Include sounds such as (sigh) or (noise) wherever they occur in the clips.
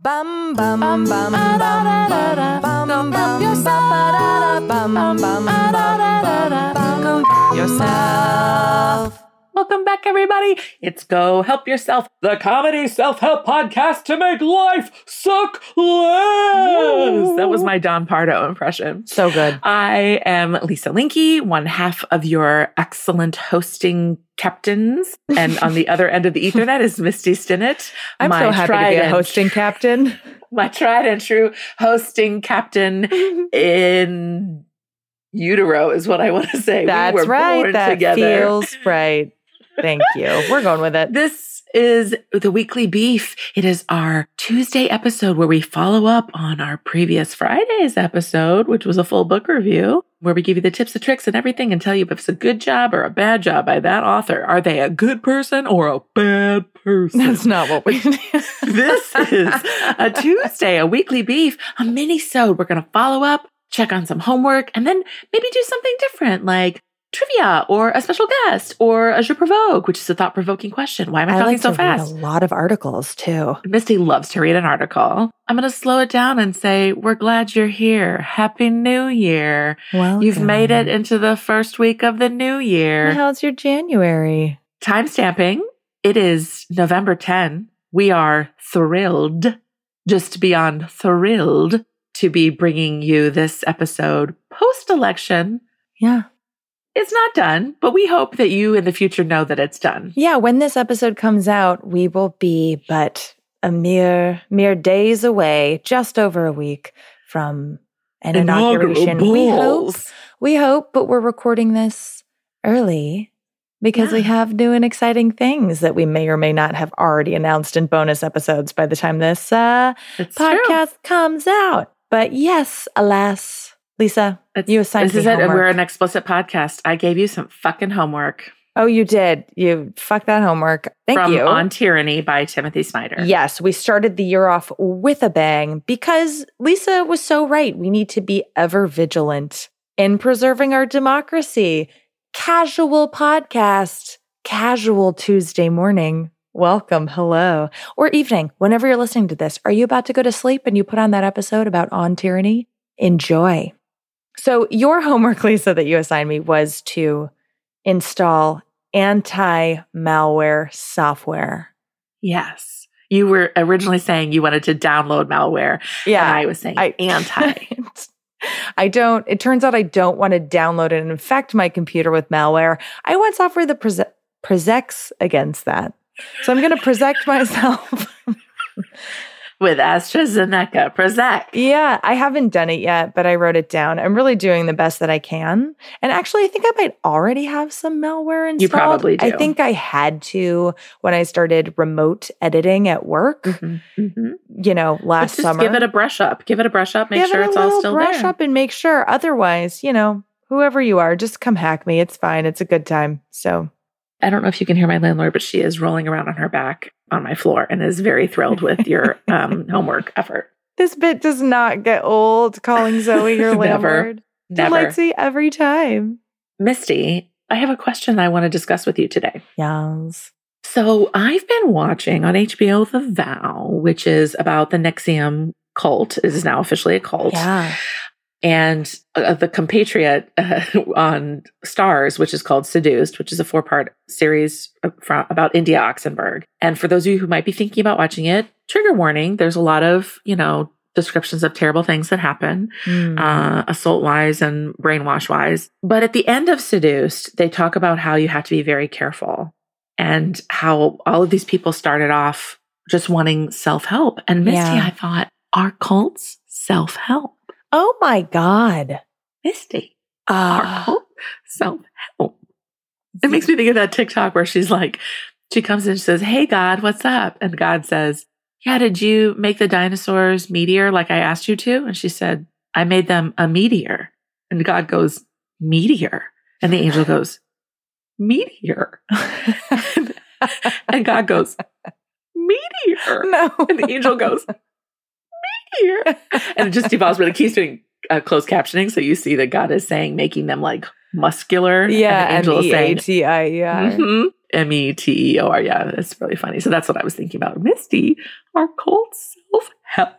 Bum bum bum bum bum bum bum bum yourself. Bum bum bum bum yourself. Back, everybody. It's Go Help Yourself, the comedy self help podcast to make life suck less. That was my Don Pardo impression. So good. I am Lisa Linky, one half of your excellent hosting captains. And on the other end of the Ethernet is Misty Stinnett. I'm so happy to be a hosting captain. (laughs) My tried and true hosting captain (laughs) in utero is what I want to say. That's we were right. born That together. feels right. Thank you. We're going with it. This is the weekly beef. It is our Tuesday episode where we follow up on our previous Friday's episode, which was a full book review, where we give you the tips and tricks and everything and tell you if it's a good job or a bad job by that author. Are they a good person or a bad person? That's not what we (laughs) (laughs) this is a Tuesday, a weekly beef, a mini-sode. We're going to follow up, check on some homework, and then maybe do something different like trivia or a special guest or a je provoque, which is a thought-provoking question. Why am I, I talking like so fast? read a lot of articles too. Misty loves to read an article. I'm going to slow it down and say, we're glad you're here. Happy New Year. Well, You've made it into the first week of the new year. How's your January? Timestamping. It is November 10. We are thrilled, just beyond thrilled to be bringing you this episode post election. Yeah. It's not done, but we hope that you in the future know that it's done. Yeah, when this episode comes out, we will be but a mere mere days away, just over a week from an inauguration. We hope, we hope, but we're recording this early because we have new and exciting things that we may or may not have already announced in bonus episodes by the time this uh, It's true. podcast comes out. But yes, alas, Lisa, It's- you assigned this is it, we're an explicit podcast. I gave you some fucking homework oh, you did. You fuck that homework. Thank from you. On Tyranny by Timothy Snyder. Yes, we started the year off with a bang because Lisa was so right. We need to be ever vigilant in preserving our democracy. Casual podcast, casual Tuesday morning. Welcome, hello, or evening, whenever you're listening to this. Are you about to go to sleep and you put on that episode about on tyranny? Enjoy. So, your homework, (laughs) Lisa, that you assigned me was to install anti malware software. Yes. You were originally saying you wanted to download malware. Yeah. And I was saying I- anti. (laughs) I don't, it turns out I don't want to download and infect my computer with malware. I want software that protects against that. So I'm going to protect (laughs) myself. With AstraZeneca, Prozac. yeah, I haven't done it yet, but I wrote it down. I'm really doing the best that I can. And actually, I think I might already have some malware installed. You probably do. I think I had to when I started remote editing at work, Mhm, mhm. you know, last just summer. give it a brush up. Give it a brush up. Make Give sure it it's all still brush there. Brush up and make sure. Otherwise, you know, whoever you are, just come hack me. It's fine. It's a good time. So I don't know if you can hear my landlord, but she is rolling around on her back on my floor and is very thrilled with your (laughs) um, homework effort. this bit does not get old. Calling Zoe your Never. (laughs) landlord Never. me every time. Misty, I have a question I want to discuss with you today. Yes. So I've been watching on HBO The Vow, which is about the NXIVM cult. It is now officially a cult. Yeah. And uh, the compatriot uh, (laughs) on Starz which is called seduced which is a four part series from, about india oxenberg and for those of you who might be thinking about watching it trigger warning there's a lot of you know descriptions of terrible things that happen Mm. uh, assault wise and brainwash wise but at the end of seduced they talk about how you have to be very careful and how all of these people started off just wanting self-help and misty Yeah. i thought are cults self-help oh my God. Misty, Uh, self help. It makes me think of that TikTok where she's like, she comes in and says, Hey, God, what's up? And God says, Yeah, did you make the dinosaurs meteor like I asked you to? And she said, I made them a meteor. And God goes, Meteor. And the angel goes, Meteor. (laughs) (laughs) and God goes, Meteor. no. And the angel goes, Meteor. And it just evolves where the keys doing uh, closed captioning. So you see that God is saying, making them like muscular. Yeah. And is saying, mhm, M E T E O R. Yeah, that's really funny. So that's what I was thinking about. Misty, our cold self help.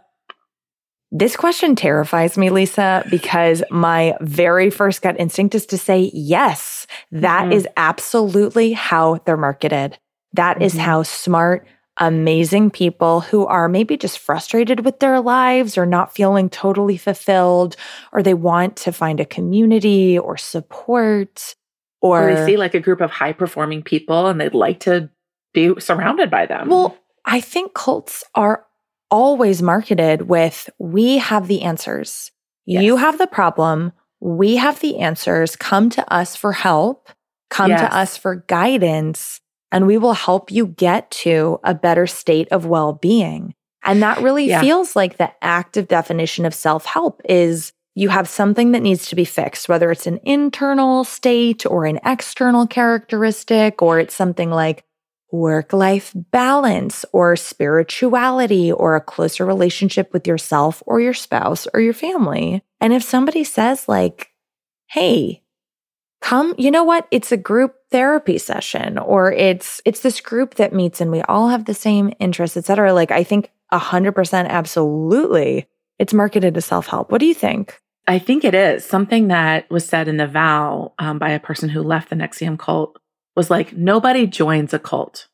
This question terrifies me, Lisa, because my very first gut instinct is to say, yes, that mm-hmm. is absolutely how they're marketed. That mm-hmm. is how smart, amazing people who are maybe just frustrated with their lives or not feeling totally fulfilled, or they want to find a community or support. Or, or they see like a group of high performing people and they'd like to be surrounded by them. Well, I think cults are always marketed with we have the answers. Yes. You have the problem. We have the answers. Come to us for help. Come yes. to us for guidance and we will help you get to a better state of well being. And that really yeah. feels like the active definition of self help is you have something that needs to be fixed, whether it's an internal state or an external characteristic, or it's something like work life balance or spirituality or a closer relationship with yourself or your spouse or your family. And if somebody says, like, hey, come, you know what? It's a group therapy session or it's it's this group that meets and we all have the same interests, et cetera. Like I think a hundred percent absolutely it's marketed as self-help. What do you think? I think it is. Something that was said in the vow um, by a person who left the NXIVM cult was like, nobody joins a cult.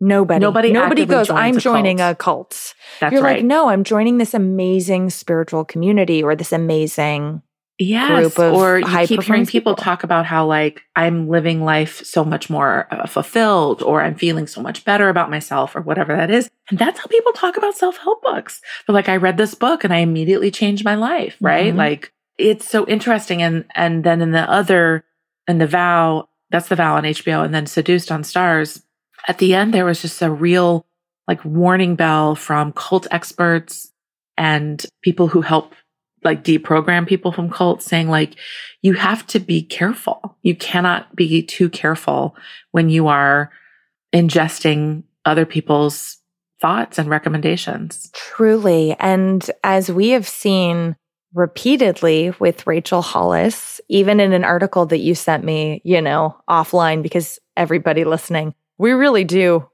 Nobody. Nobody. Nobody goes, I'm a joining cult. a cult. That's You're right. like, no, I'm joining this amazing spiritual community or this amazing yes, or you keep hearing people, people, talk about how like I'm living life so much more uh, fulfilled or I'm feeling so much better about myself or whatever that is. And that's how people talk about self-help books. They're like, I read this book and I immediately changed my life, right? Mm-hmm. Like it's so interesting. And and then in the other in the vow, that's the vow on HBO, and then seduced on Starz. At the end, there was just a real like warning bell from cult experts and people who help like deprogram people from cults saying like you have to be careful. You cannot be too careful when you are ingesting other people's thoughts and recommendations. Truly. And as we have seen repeatedly with Rachel Hollis, even in an article that you sent me, you know, offline, because everybody listening, we really do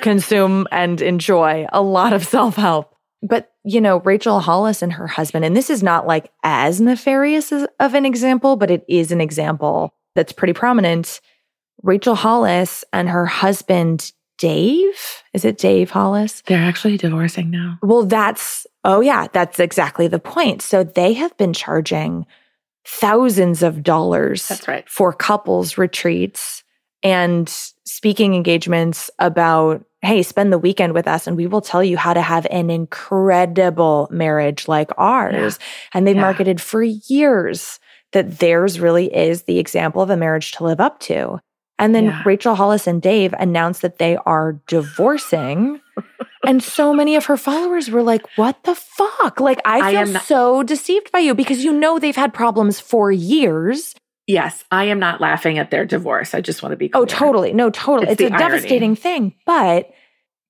consume and enjoy a lot of self help. But you know, Rachel Hollis and her husband, and this is not like as nefarious as, of an example, but it is an example that's pretty prominent. Rachel Hollis and her husband, Dave, is it Dave Hollis? They're actually divorcing now. Well, that's, oh, yeah, that's exactly the point. So they have been charging thousands of dollars that's right. for couples retreats and speaking engagements about hey, spend the weekend with us and we will tell you how to have an incredible marriage like ours. Yeah. And they've yeah. marketed for years that theirs really is the example of a marriage to live up to. And then yeah. Rachel Hollis and Dave announced that they are divorcing. and so many of her followers were like, what the fuck? Like, I feel I not- so deceived by you because you know they've had problems for years. Yes, I am not laughing at their divorce. I just want to be oh, clear. Oh, totally. No, totally. It's, it's a irony. devastating thing. But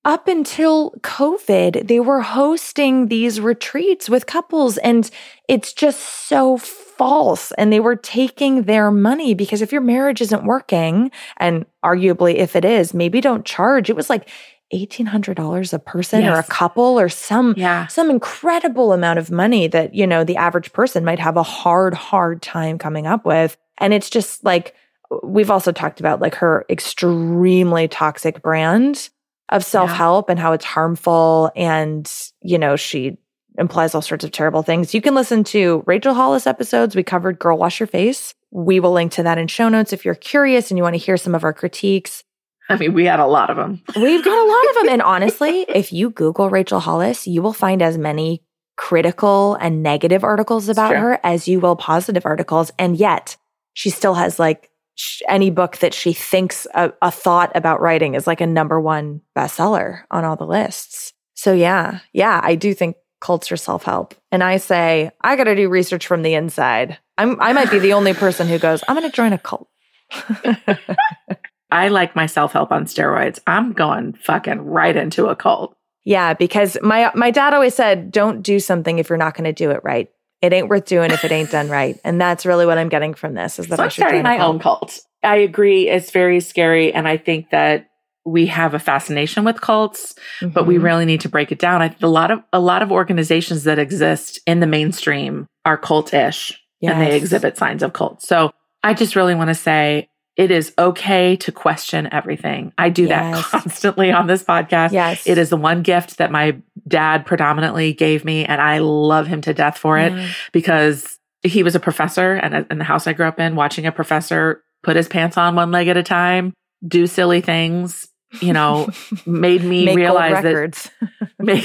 up until COVID, they were hosting these retreats with couples, and it's just so false. And they were taking their money because if your marriage isn't working, and arguably if it is, maybe don't charge. It was like $1800 a person yes. or a couple or some yeah. some incredible amount of money that you know the average person might have a hard hard time coming up with and it's just like we've also talked about like her extremely toxic brand of self-help yeah. and how it's harmful and you know she implies all sorts of terrible things. You can listen to Rachel Hollis episodes. We covered Girl Wash Your Face. We will link to that in show notes if you're curious and you want to hear some of our critiques. I mean, we had a lot of them. We've got a lot of them. And (laughs) honestly, if you Google Rachel Hollis, you will find as many critical and negative articles about her as you will positive articles. And yet, she still has like sh- any book that she thinks a, a thought about writing is like a number one bestseller on all the lists. So yeah, yeah, I do think cults are self help. And I say, I got to do research from the inside. I'm, I might be the only person who goes, I'm going to join a cult. (laughs) I like my self help on steroids. I'm going fucking right into a cult. Yeah, because my my dad always said, "Don't do something if you're not going to do it right." It ain't worth doing if it ain't done right. And that's really what I'm getting from this is that so I should starting my own cult. I agree. It's very scary. And I think that we have a fascination with cults, but we Mhm. really need to break it down. I think a lot of a lot of organizations that exist in the mainstream are cult-ish and they exhibit signs of cult. So I just really want to say it is okay to question everything. I do that constantly on this podcast. Yes. It is the one gift that my dad predominantly gave me, and I love him to death for it Yeah. because he was a professor. And in the house I grew up in, watching a professor put his pants on one leg at a time, do silly things, you know, (laughs) made me realize that records. (laughs) make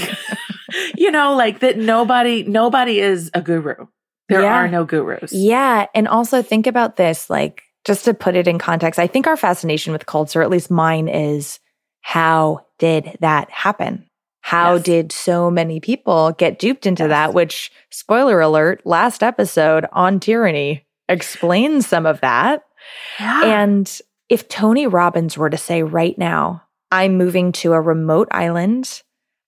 (laughs) you know like that nobody nobody is a guru there Yeah. are no gurus Yeah. And also think about this, like, just to put it in context, I think our fascination with cults, or at least mine, is how did that happen? How Yes. did so many people get duped into Yes. that? Which, spoiler alert, last episode on tyranny explains some of that. Yeah. And if Tony Robbins were to say right now, I'm moving to a remote island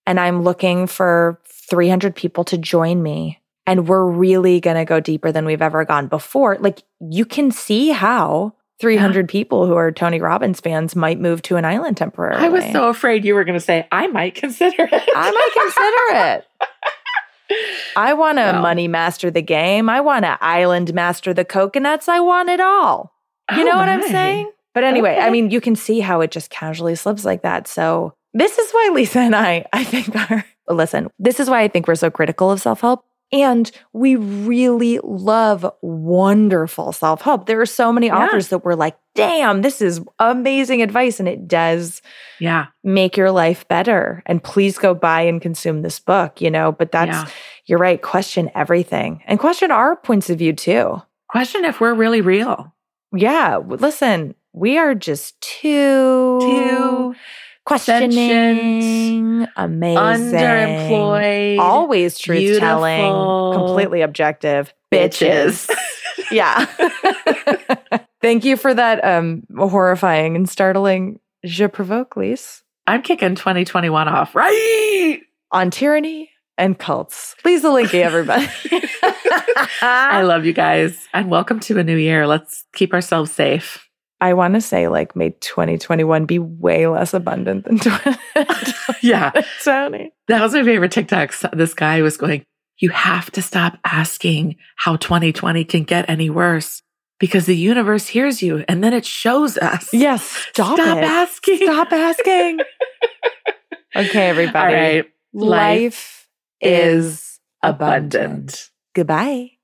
and I'm looking for 300 people to join me, and we're really going to go deeper than we've ever gone before, like you can see how 300 people who are Tony Robbins fans might move to an island temporarily. i was so afraid you were going to say i might consider it I might consider it. I want to money master the game. I want to island master the coconuts. I want it all. You Oh know what I'm saying? But anyway, I mean, you can see how it just casually slips like that. So this is why Lisa and I, I think are, listen, this is why I think we're so critical of self-help. And we really love wonderful self-help. There are so many Yeah. authors that we're like, damn, this is amazing advice. And it does yeah make your life better. And please go buy and consume this book, you know, but that's, yeah you're right. Question everything and question our points of view too. question if we're really real Yeah. Listen, we are just too, Two questioning, amazing, underemployed. Always truth telling, completely objective. Bitches. bitches. (laughs) Yeah. (laughs) Thank you for that um horrifying and startling je provoque, Lise, i'm kicking 2021 off right? On tyranny and cults. Lisa Linky, everybody. (laughs) i love you guys and welcome to a new year. Let's keep ourselves safe I want to say, like, may 2021 be way less abundant than (laughs) 2020. yeah Tony. That was my favorite TikTok. This guy was going, You have to stop asking how 2020 can get any worse because the universe hears you and then it shows us. Yes, stop, Stop it. asking. Stop asking. (laughs) okay, All everybody. right. Life is abundant. Abundant. Goodbye.